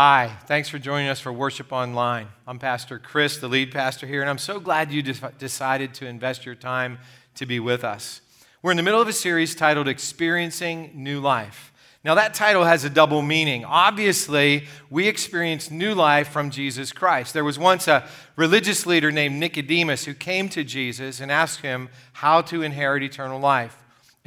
Hi, thanks for joining us for Worship Online. I'm Pastor Chris, the lead pastor here, and I'm so glad you de- decided to invest your time to be with us. We're in the middle of a series titled Experiencing New Life. Now, that title has a double meaning. Obviously, we experience new life from Jesus Christ. There was once a religious leader named Nicodemus who came to Jesus and asked him how to inherit eternal life.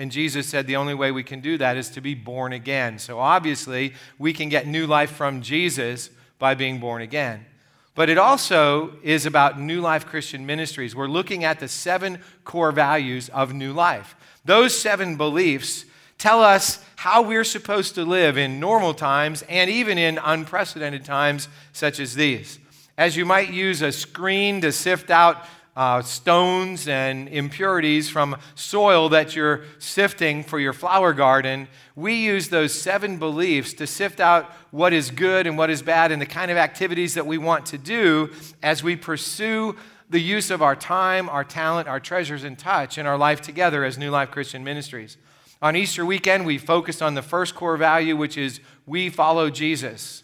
And Jesus said the only way we can do that is to be born again. So obviously, we can get new life from Jesus by being born again. But it also is about New Life Christian Ministries. We're looking at the seven core values of New Life. Those seven beliefs tell us how we're supposed to live in normal times and even in unprecedented times such as these. As you might use a screen to sift out uh, stones and impurities from soil that you're sifting for your flower garden, we use those seven beliefs to sift out what is good and what is bad and the kind of activities that we want to do as we pursue the use of our time, our talent, our treasures, and touch in our life together as New Life Christian Ministries. On Easter weekend, we focused on the first core value, which is we follow Jesus.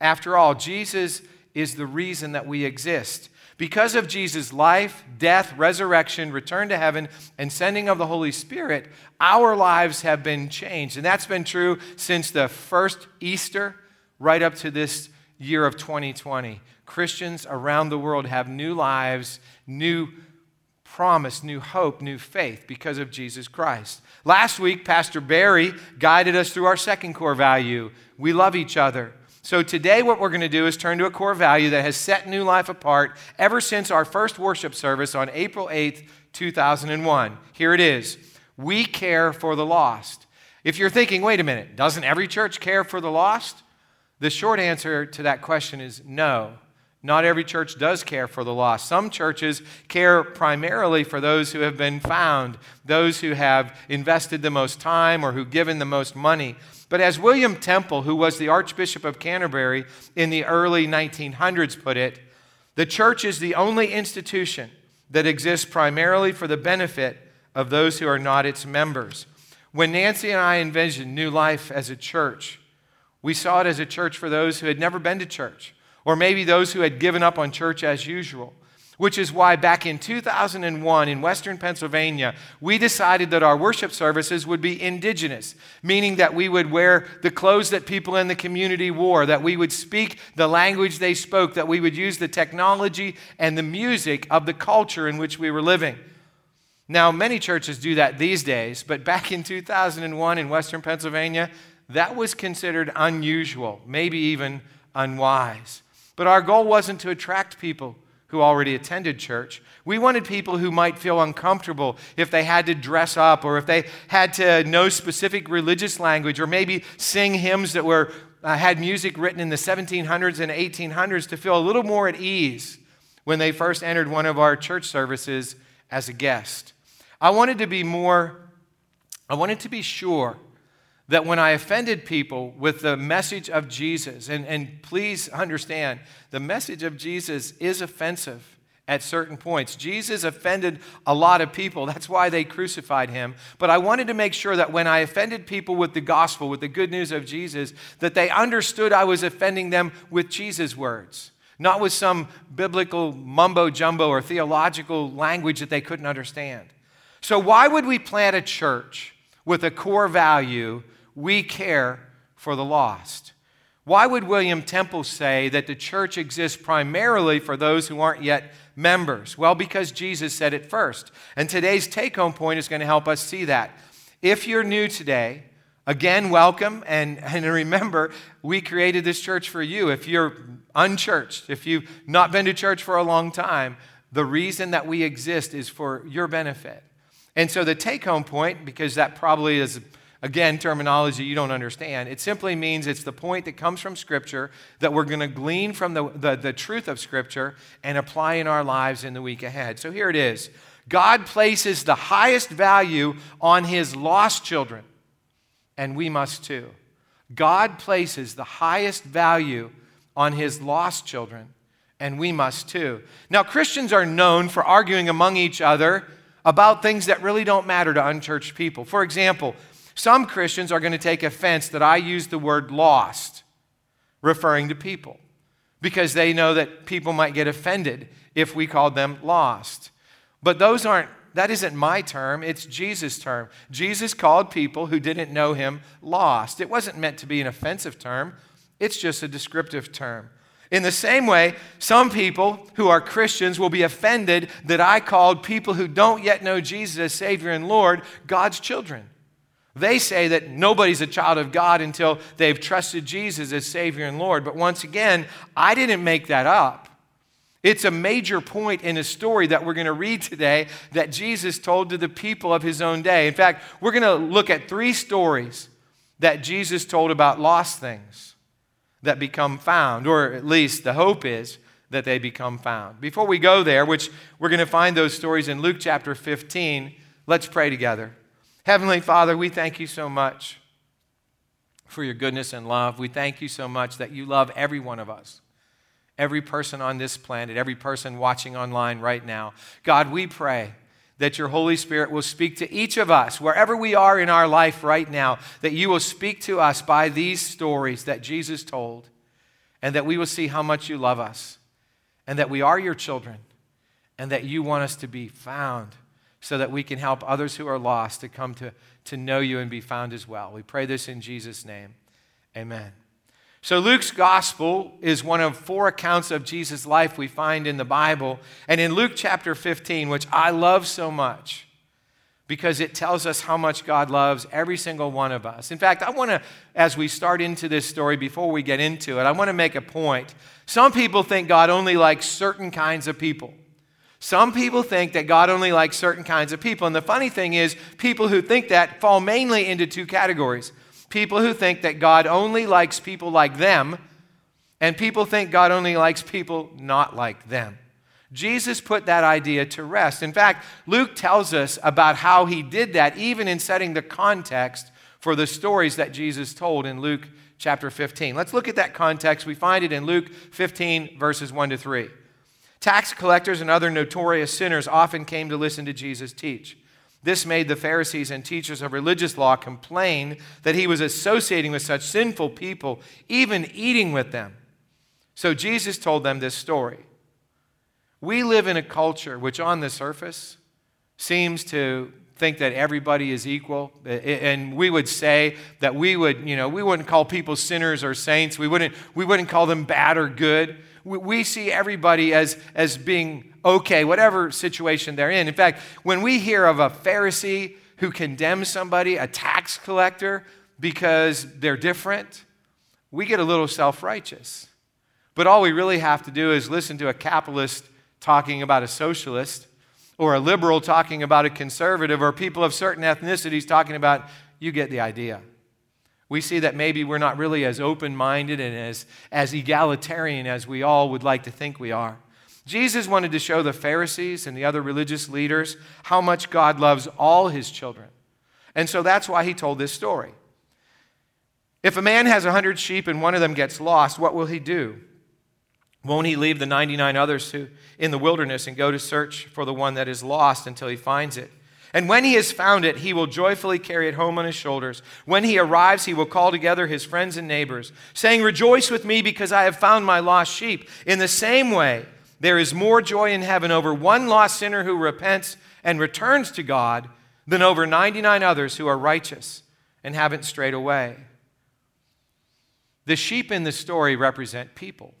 After all, Jesus is the reason that we exist. Because of Jesus' life, death, resurrection, return to heaven, and sending of the Holy Spirit, our lives have been changed. And that's been true since the first Easter right up to this year of 2020. Christians around the world have new lives, new promise, new hope, new faith because of Jesus Christ. Last week, Pastor Barry guided us through our second core value we love each other. So today, what we're going to do is turn to a core value that has set New Life apart ever since our first worship service on April 8th, 2001. Here it is We care for the lost. If you're thinking, wait a minute, doesn't every church care for the lost? The short answer to that question is no. Not every church does care for the lost. Some churches care primarily for those who have been found, those who have invested the most time or who've given the most money. But as William Temple, who was the Archbishop of Canterbury in the early 1900s, put it, the church is the only institution that exists primarily for the benefit of those who are not its members. When Nancy and I envisioned New Life as a church, we saw it as a church for those who had never been to church, or maybe those who had given up on church as usual which is why back in 2001 in Western Pennsylvania, we decided that our worship services would be indigenous, meaning that we would wear the clothes that people in the community wore, that we would speak the language they spoke, that we would use the technology and the music of the culture in which we were living. Now, many churches do that these days, but back in 2001 in Western Pennsylvania, that was considered unusual, maybe even unwise. But our goal wasn't to attract people who already attended church. We wanted people who might feel uncomfortable if they had to dress up or if they had to know specific religious language or maybe sing hymns that were, uh, had music written in the 1700s and 1800s to feel a little more at ease when they first entered one of our church services as a guest. I wanted to be more, I wanted to be sure that when I offended people with the message of Jesus, and, and please understand, the message of Jesus is offensive at certain points. Jesus offended a lot of people. That's why they crucified him. But I wanted to make sure that when I offended people with the gospel, with the good news of Jesus, that they understood I was offending them with Jesus' words, not with some biblical mumbo jumbo or theological language that they couldn't understand. So, why would we plant a church with a core value we care for the lost. Why would William Temple say that the church exists primarily for those who aren't yet members? Well, because Jesus said it first. And today's take home point is going to help us see that. If you're new today, again, welcome. And, and remember, we created this church for you. If you're unchurched, if you've not been to church for a long time, the reason that we exist is for your benefit. And so the take home point, because that probably is Again, terminology you don't understand. It simply means it's the point that comes from Scripture that we're going to glean from the, the, the, truth of Scripture and apply in our lives in the week ahead. So here it is God places the highest value on His lost children, and we must too. God places the highest value on His lost children, and we must too. Now, Christians are known for arguing among each other about things that really don't matter to unchurched people. For example, some Christians are going to take offense that I use the word lost. referring to people because they know that people might get offended if we called them lost. But those aren't, that isn't my term, it's Jesus' term. Jesus called people who didn't know him lost. It wasn't meant to be an offensive term, it's just a descriptive term. In the same way, some people who are Christians will be offended that I called people who don't yet know Jesus as Savior and Lord God's children. They say that nobody's a child of God until they've trusted Jesus as Savior and Lord. But once again, I didn't make that up. It's a major point in a story that we're going to read today that Jesus told to the people of his own day. In fact, we're going to look at three stories that Jesus told about lost things that become found, or at least the hope is that they become found. Before we go there, which we're going to find those stories in Luke chapter 15, let's pray together. Heavenly Father, we thank you so much for your goodness and love. We thank you so much that you love every one of us, every person on this planet, every person watching online right now. God, we pray that your Holy Spirit will speak to each of us, wherever we are in our life right now, that you will speak to us by these stories that Jesus told, and that we will see how much you love us, and that we are your children, and that you want us to be found so that we can help others who are lost to come to, to know you and be found as well. We pray this in Jesus' name. Amen. So, Luke's gospel is one of four accounts of Jesus' life we find in the Bible. And in Luke chapter 15, which I love so much because it tells us how much God loves every single one of us. In fact, I want to, as we start into this story, before we get into it, I want to make a point. Some people think God only likes certain kinds of people. Some people think that God only likes certain kinds of people. And the funny thing is, people who think that fall mainly into two categories people who think that God only likes people like them, and people think God only likes people not like them. Jesus put that idea to rest. In fact, Luke tells us about how he did that, even in setting the context for the stories that Jesus told in Luke chapter 15. Let's look at that context. We find it in Luke 15, verses 1 to 3. Tax collectors and other notorious sinners often came to listen to Jesus teach. This made the Pharisees and teachers of religious law complain that he was associating with such sinful people, even eating with them. So Jesus told them this story. We live in a culture which, on the surface, seems to think that everybody is equal. And we would say that we would, you know, we wouldn't call people sinners or saints. We wouldn't, we wouldn't call them bad or good. We see everybody as, as being okay, whatever situation they're in. In fact, when we hear of a Pharisee who condemns somebody, a tax collector, because they're different, we get a little self righteous. But all we really have to do is listen to a capitalist talking about a socialist, or a liberal talking about a conservative, or people of certain ethnicities talking about, you get the idea. We see that maybe we're not really as open minded and as, as egalitarian as we all would like to think we are. Jesus wanted to show the Pharisees and the other religious leaders how much God loves all his children. And so that's why he told this story. If a man has a hundred sheep and one of them gets lost, what will he do? Won't he leave the 99 others to, in the wilderness and go to search for the one that is lost until he finds it? And when he has found it, he will joyfully carry it home on his shoulders. When he arrives, he will call together his friends and neighbors, saying, Rejoice with me because I have found my lost sheep. In the same way, there is more joy in heaven over one lost sinner who repents and returns to God than over 99 others who are righteous and haven't strayed away. The sheep in the story represent people.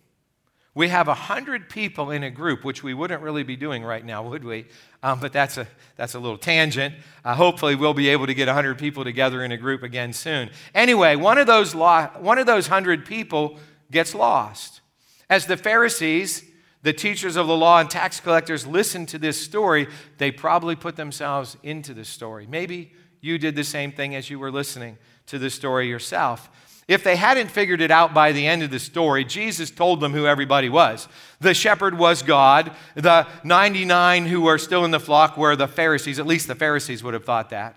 We have 100 people in a group, which we wouldn't really be doing right now, would we? Um, but that's a, that's a little tangent. Uh, hopefully, we'll be able to get 100 people together in a group again soon. Anyway, one of those, lo- one of those 100 people gets lost. As the Pharisees the teachers of the law and tax collectors listened to this story, they probably put themselves into the story. Maybe you did the same thing as you were listening to the story yourself. If they hadn't figured it out by the end of the story, Jesus told them who everybody was. The shepherd was God. The 99 who were still in the flock were the Pharisees. At least the Pharisees would have thought that.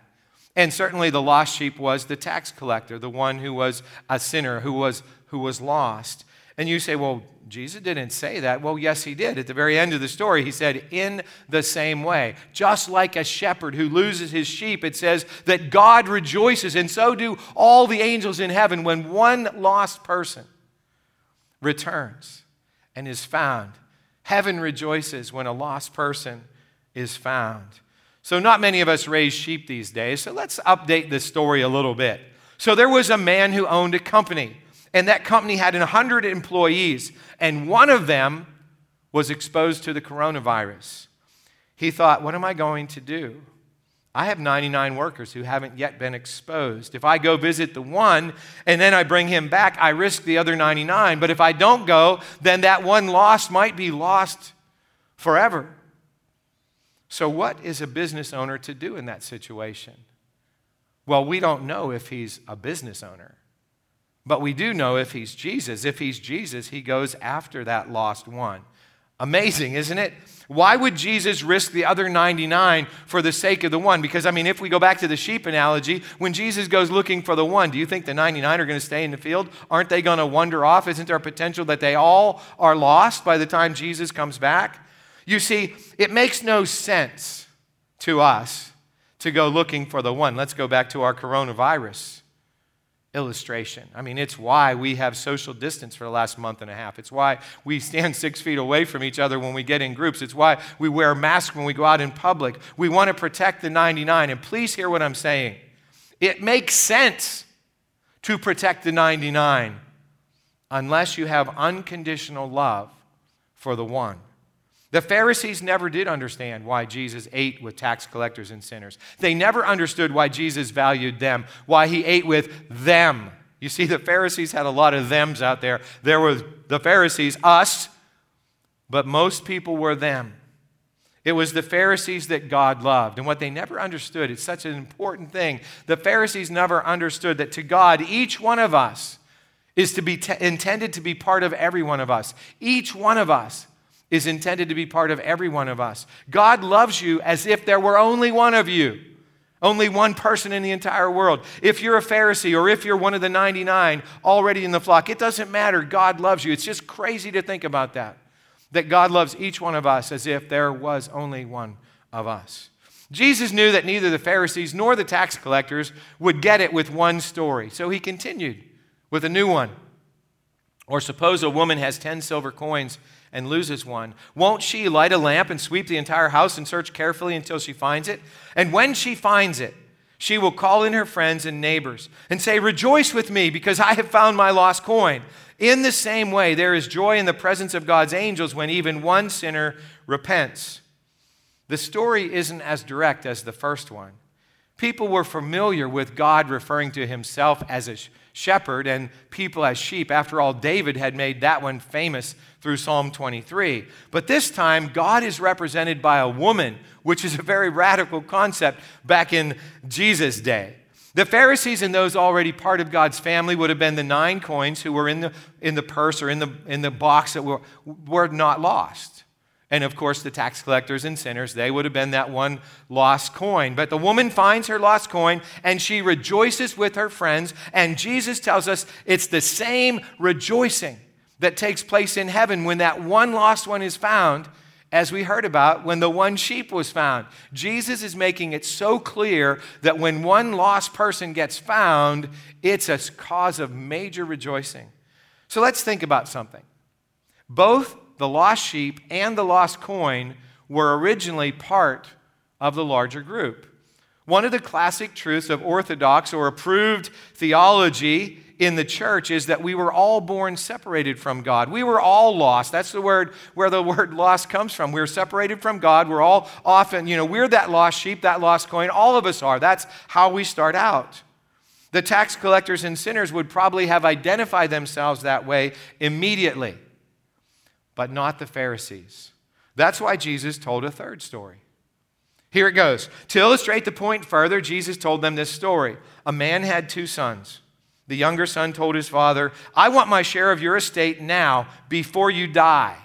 And certainly the lost sheep was the tax collector, the one who was a sinner, who was, who was lost. And you say, well, Jesus didn't say that. Well, yes, he did. At the very end of the story, he said, in the same way. Just like a shepherd who loses his sheep, it says that God rejoices, and so do all the angels in heaven when one lost person returns and is found. Heaven rejoices when a lost person is found. So, not many of us raise sheep these days, so let's update the story a little bit. So, there was a man who owned a company, and that company had 100 employees, and one of them was exposed to the coronavirus. He thought, What am I going to do? I have 99 workers who haven't yet been exposed. If I go visit the one and then I bring him back, I risk the other 99. But if I don't go, then that one lost might be lost forever. So, what is a business owner to do in that situation? Well, we don't know if he's a business owner, but we do know if he's Jesus. If he's Jesus, he goes after that lost one. Amazing, isn't it? Why would Jesus risk the other 99 for the sake of the one? Because, I mean, if we go back to the sheep analogy, when Jesus goes looking for the one, do you think the 99 are going to stay in the field? Aren't they going to wander off? Isn't there a potential that they all are lost by the time Jesus comes back? You see, it makes no sense to us to go looking for the one. Let's go back to our coronavirus illustration. I mean, it's why we have social distance for the last month and a half. It's why we stand six feet away from each other when we get in groups. It's why we wear masks when we go out in public. We want to protect the 99. And please hear what I'm saying. It makes sense to protect the 99 unless you have unconditional love for the one. The Pharisees never did understand why Jesus ate with tax collectors and sinners. They never understood why Jesus valued them, why he ate with them. You see, the Pharisees had a lot of thems out there. There were the Pharisees, us, but most people were them. It was the Pharisees that God loved. And what they never understood, it's such an important thing. The Pharisees never understood that to God, each one of us is to be t- intended to be part of every one of us. Each one of us is intended to be part of every one of us. God loves you as if there were only one of you, only one person in the entire world. If you're a Pharisee or if you're one of the 99 already in the flock, it doesn't matter. God loves you. It's just crazy to think about that, that God loves each one of us as if there was only one of us. Jesus knew that neither the Pharisees nor the tax collectors would get it with one story, so he continued with a new one. Or suppose a woman has 10 silver coins and loses one, won't she light a lamp and sweep the entire house and search carefully until she finds it? And when she finds it, she will call in her friends and neighbors and say, Rejoice with me because I have found my lost coin. In the same way, there is joy in the presence of God's angels when even one sinner repents. The story isn't as direct as the first one. People were familiar with God referring to himself as a shepherd and people as sheep. After all, David had made that one famous through Psalm 23. But this time, God is represented by a woman, which is a very radical concept back in Jesus' day. The Pharisees and those already part of God's family would have been the nine coins who were in the, in the purse or in the, in the box that were, were not lost. And of course, the tax collectors and sinners, they would have been that one lost coin. But the woman finds her lost coin and she rejoices with her friends. And Jesus tells us it's the same rejoicing that takes place in heaven when that one lost one is found, as we heard about when the one sheep was found. Jesus is making it so clear that when one lost person gets found, it's a cause of major rejoicing. So let's think about something. Both the lost sheep and the lost coin were originally part of the larger group. One of the classic truths of orthodox or approved theology in the church is that we were all born separated from God. We were all lost. That's the word where the word lost comes from. We're separated from God. We're all often, you know, we're that lost sheep, that lost coin. All of us are. That's how we start out. The tax collectors and sinners would probably have identified themselves that way immediately, but not the Pharisees. That's why Jesus told a third story. Here it goes. To illustrate the point further, Jesus told them this story. A man had two sons. The younger son told his father, I want my share of your estate now, before you die.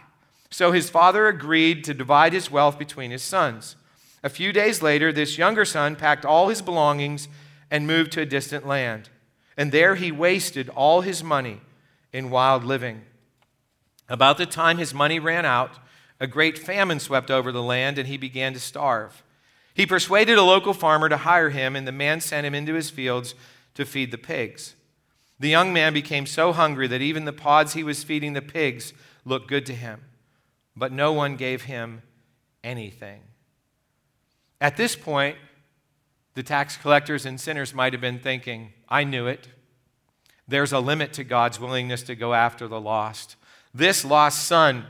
So his father agreed to divide his wealth between his sons. A few days later, this younger son packed all his belongings and moved to a distant land. And there he wasted all his money in wild living. About the time his money ran out, a great famine swept over the land and he began to starve. He persuaded a local farmer to hire him, and the man sent him into his fields to feed the pigs. The young man became so hungry that even the pods he was feeding the pigs looked good to him, but no one gave him anything. At this point, the tax collectors and sinners might have been thinking, I knew it. There's a limit to God's willingness to go after the lost. This lost son,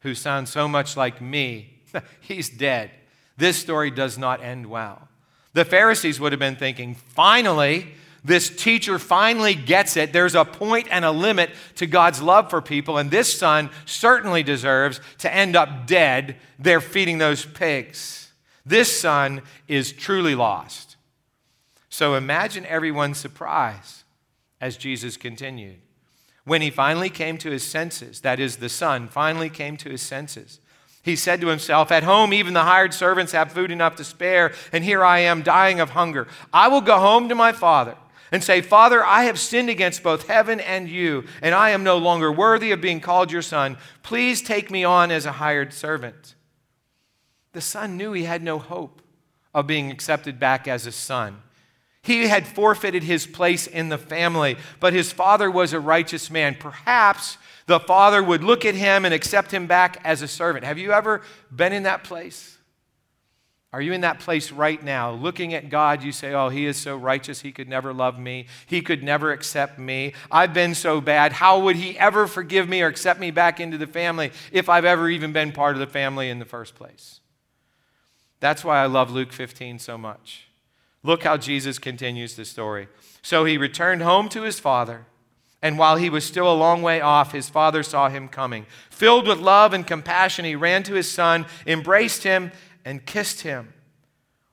who sounds so much like me, he's dead. This story does not end well. The Pharisees would have been thinking, finally, this teacher finally gets it. There's a point and a limit to God's love for people, and this son certainly deserves to end up dead. They're feeding those pigs. This son is truly lost. So imagine everyone's surprise as Jesus continued. When he finally came to his senses, that is, the son finally came to his senses, he said to himself, At home, even the hired servants have food enough to spare, and here I am dying of hunger. I will go home to my father and say, Father, I have sinned against both heaven and you, and I am no longer worthy of being called your son. Please take me on as a hired servant. The son knew he had no hope of being accepted back as a son. He had forfeited his place in the family, but his father was a righteous man. Perhaps the father would look at him and accept him back as a servant. Have you ever been in that place? Are you in that place right now? Looking at God, you say, Oh, He is so righteous, He could never love me. He could never accept me. I've been so bad. How would He ever forgive me or accept me back into the family if I've ever even been part of the family in the first place? That's why I love Luke 15 so much. Look how Jesus continues the story. So he returned home to his father. And while he was still a long way off, his father saw him coming. Filled with love and compassion, he ran to his son, embraced him, and kissed him.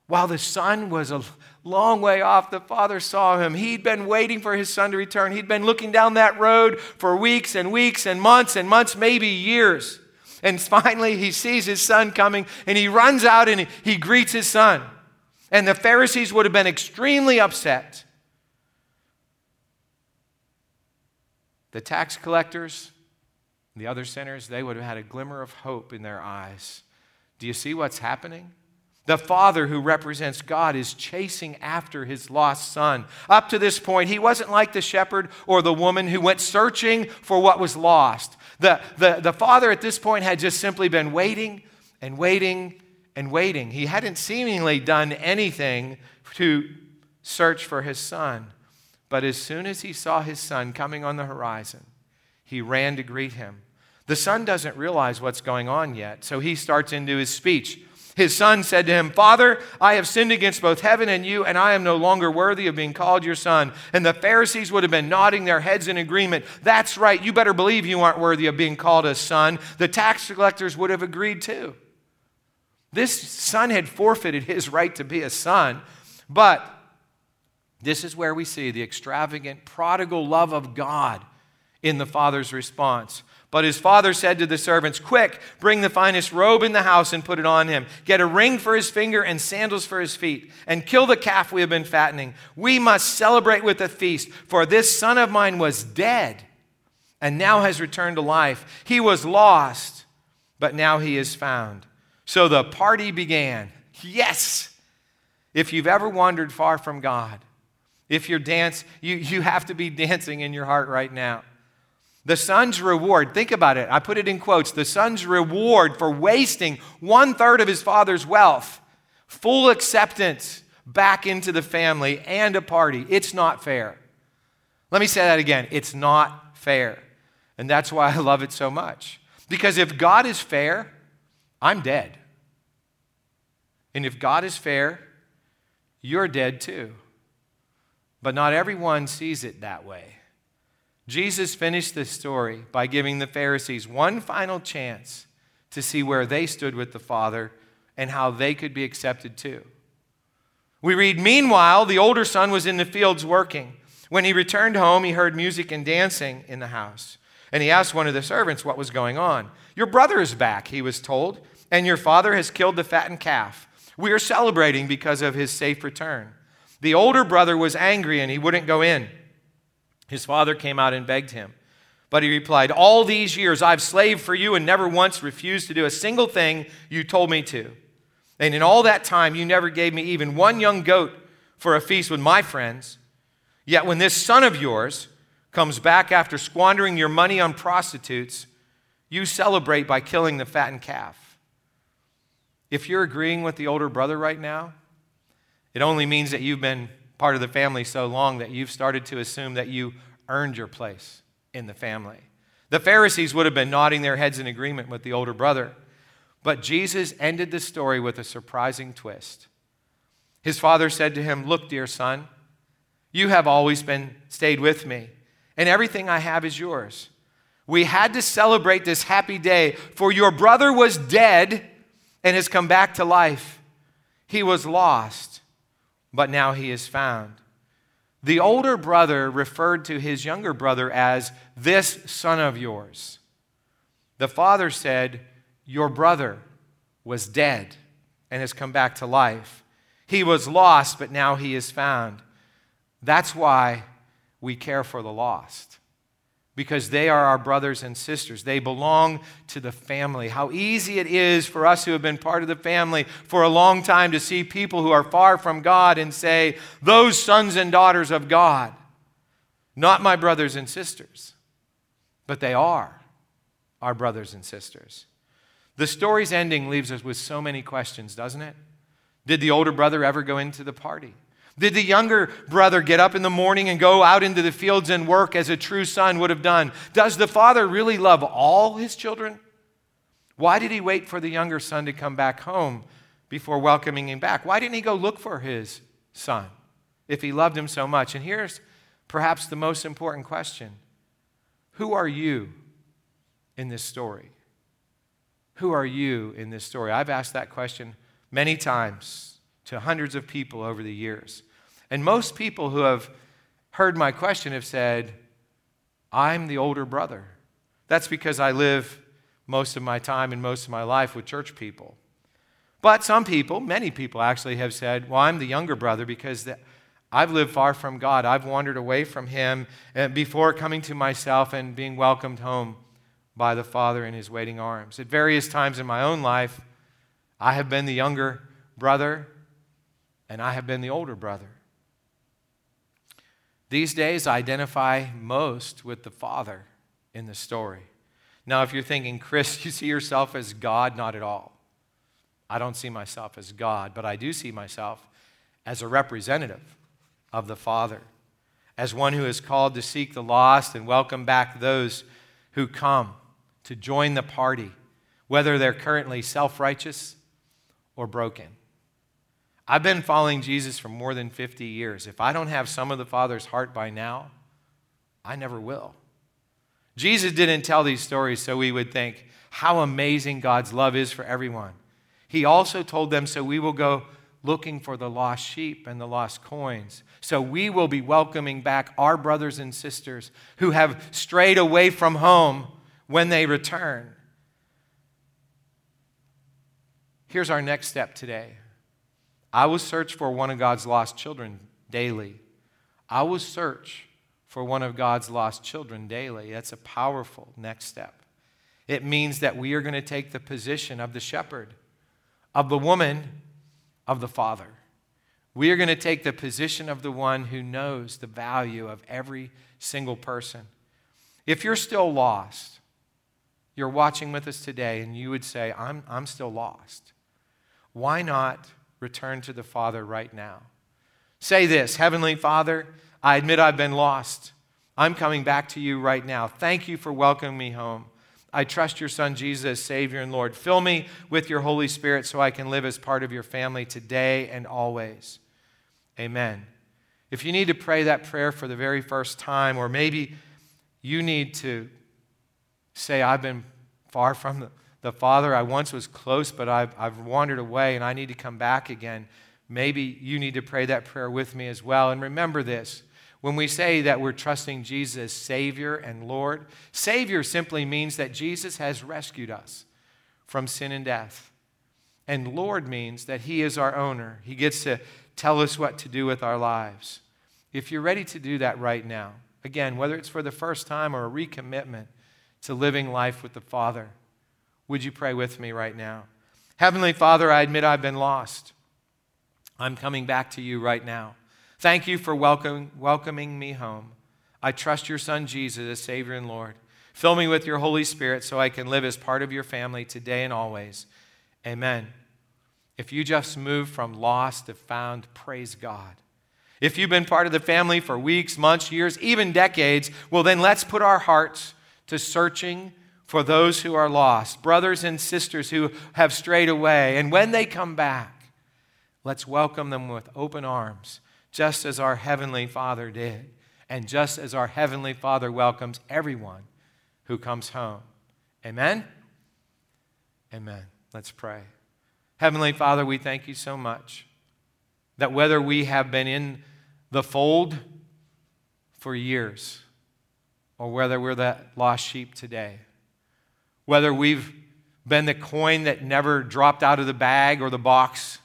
While the son was a long way off, the father saw him. He'd been waiting for his son to return. He'd been looking down that road for weeks and weeks and months and months, maybe years. And finally, he sees his son coming and he runs out and he, he greets his son. And the Pharisees would have been extremely upset. The tax collectors, the other sinners, they would have had a glimmer of hope in their eyes. Do you see what's happening? The father who represents God is chasing after his lost son. Up to this point, he wasn't like the shepherd or the woman who went searching for what was lost. The, the, the father at this point had just simply been waiting and waiting and waiting. He hadn't seemingly done anything to search for his son. But as soon as he saw his son coming on the horizon, he ran to greet him. The son doesn't realize what's going on yet, so he starts into his speech. His son said to him, Father, I have sinned against both heaven and you, and I am no longer worthy of being called your son. And the Pharisees would have been nodding their heads in agreement. That's right, you better believe you aren't worthy of being called a son. The tax collectors would have agreed too. This son had forfeited his right to be a son, but this is where we see the extravagant, prodigal love of God in the father's response. But his father said to the servants, Quick, bring the finest robe in the house and put it on him. Get a ring for his finger and sandals for his feet, and kill the calf we have been fattening. We must celebrate with a feast, for this son of mine was dead and now has returned to life. He was lost, but now he is found. So the party began. Yes! If you've ever wandered far from God, if you're dance, you, you have to be dancing in your heart right now. The son's reward, think about it, I put it in quotes the son's reward for wasting one third of his father's wealth, full acceptance back into the family and a party. It's not fair. Let me say that again. It's not fair. And that's why I love it so much. Because if God is fair, I'm dead. And if God is fair, you're dead too. But not everyone sees it that way. Jesus finished this story by giving the Pharisees one final chance to see where they stood with the Father and how they could be accepted too. We read, Meanwhile, the older son was in the fields working. When he returned home, he heard music and dancing in the house. And he asked one of the servants what was going on. Your brother is back, he was told, and your father has killed the fattened calf. We are celebrating because of his safe return. The older brother was angry and he wouldn't go in. His father came out and begged him. But he replied, All these years I've slaved for you and never once refused to do a single thing you told me to. And in all that time, you never gave me even one young goat for a feast with my friends. Yet when this son of yours comes back after squandering your money on prostitutes, you celebrate by killing the fattened calf. If you're agreeing with the older brother right now, it only means that you've been part of the family so long that you've started to assume that you earned your place in the family. The Pharisees would have been nodding their heads in agreement with the older brother. But Jesus ended the story with a surprising twist. His father said to him, Look, dear son, you have always been stayed with me, and everything I have is yours. We had to celebrate this happy day, for your brother was dead and has come back to life. He was lost, but now he is found. The older brother referred to his younger brother as this son of yours. The father said, Your brother was dead and has come back to life. He was lost, but now he is found. That's why we care for the lost because they are our brothers and sisters. They belong to the family. How easy it is for us who have been part of the family for a long time to see people who are far from God and say, Those sons and daughters of God. Not my brothers and sisters, but they are our brothers and sisters. The story's ending leaves us with so many questions, doesn't it? Did the older brother ever go into the party? Did the younger brother get up in the morning and go out into the fields and work as a true son would have done? Does the father really love all his children? Why did he wait for the younger son to come back home before welcoming him back? Why didn't he go look for his son if he loved him so much? And here's perhaps the most important question Who are you in this story? Who are you in this story? I've asked that question many times to hundreds of people over the years. And most people who have heard my question have said, I'm the older brother. That's because I live most of my time and most of my life with church people. But some people, many people actually, have said, Well, I'm the younger brother because I've lived far from God. I've wandered away from Him before coming to myself and being welcomed home by the Father in His waiting arms. At various times in my own life, I have been the younger brother and I have been the older brother. These days, I identify most with the father in the story. Now, if you're thinking, Chris, you see yourself as God, not at all. I don't see myself as God, but I do see myself as a representative of the Father, as one who is called to seek the lost and welcome back those who come to join the party, whether they're currently self righteous or broken. I've been following Jesus for more than 50 years. If I don't have some of the Father's heart by now, I never will. Jesus didn't tell these stories so we would think how amazing God's love is for everyone. He also told them so we will go looking for the lost sheep and the lost coins. So we will be welcoming back our brothers and sisters who have strayed away from home when they return. Here's our next step today I will search for one of God's lost children daily. I will search for one of God's lost children daily. That's a powerful next step. It means that we are going to take the position of the shepherd, of the woman, of the father. We are going to take the position of the one who knows the value of every single person. If you're still lost, you're watching with us today, and you would say, I'm, I'm still lost. Why not? Return to the Father right now. Say this Heavenly Father, I admit I've been lost. I'm coming back to you right now. Thank you for welcoming me home. I trust your Son Jesus Savior and Lord. Fill me with your Holy Spirit so I can live as part of your family today and always. Amen. If you need to pray that prayer for the very first time, or maybe you need to say, I've been far from the the Father, I once was close, but I've, I've wandered away and I need to come back again. Maybe you need to pray that prayer with me as well. And remember this when we say that we're trusting Jesus Savior and Lord, Savior simply means that Jesus has rescued us from sin and death. And Lord means that He is our owner. He gets to tell us what to do with our lives. If you're ready to do that right now, again, whether it's for the first time or a recommitment to living life with the Father, would you pray with me right now? Heavenly Father, I admit I've been lost. I'm coming back to you right now. Thank you for welcome, welcoming me home. I trust your Son Jesus as Savior and Lord. Fill me with your Holy Spirit so I can live as part of your family today and always. Amen. If you just moved from lost to found, praise God. If you've been part of the family for weeks, months, years, even decades, well, then let's put our hearts to searching for those who are lost, brothers and sisters who have strayed away. And when they come back, let's welcome them with open arms, just as our Heavenly Father did, and just as our Heavenly Father welcomes everyone who comes home. Amen? Amen. Let's pray. Heavenly Father, we thank you so much that whether we have been in the fold for years or whether we're that lost sheep today, whether we've been the coin that never dropped out of the bag or the box,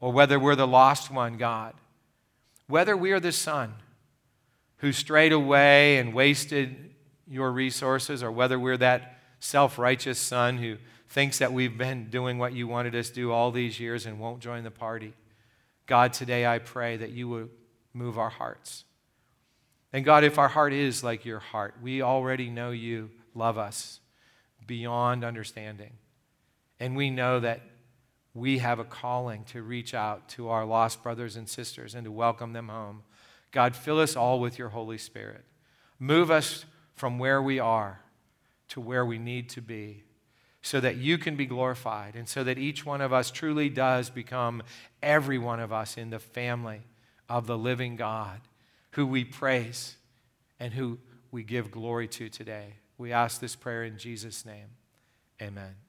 or whether we're the lost one, God, whether we are the son who strayed away and wasted your resources, or whether we're that self righteous son who thinks that we've been doing what you wanted us to do all these years and won't join the party. God, today I pray that you would move our hearts. And God, if our heart is like your heart, we already know you love us beyond understanding. And we know that we have a calling to reach out to our lost brothers and sisters and to welcome them home. God, fill us all with your Holy Spirit. Move us from where we are to where we need to be so that you can be glorified and so that each one of us truly does become every one of us in the family of the living God who we praise and who we give glory to today. We ask this prayer in Jesus' name. Amen.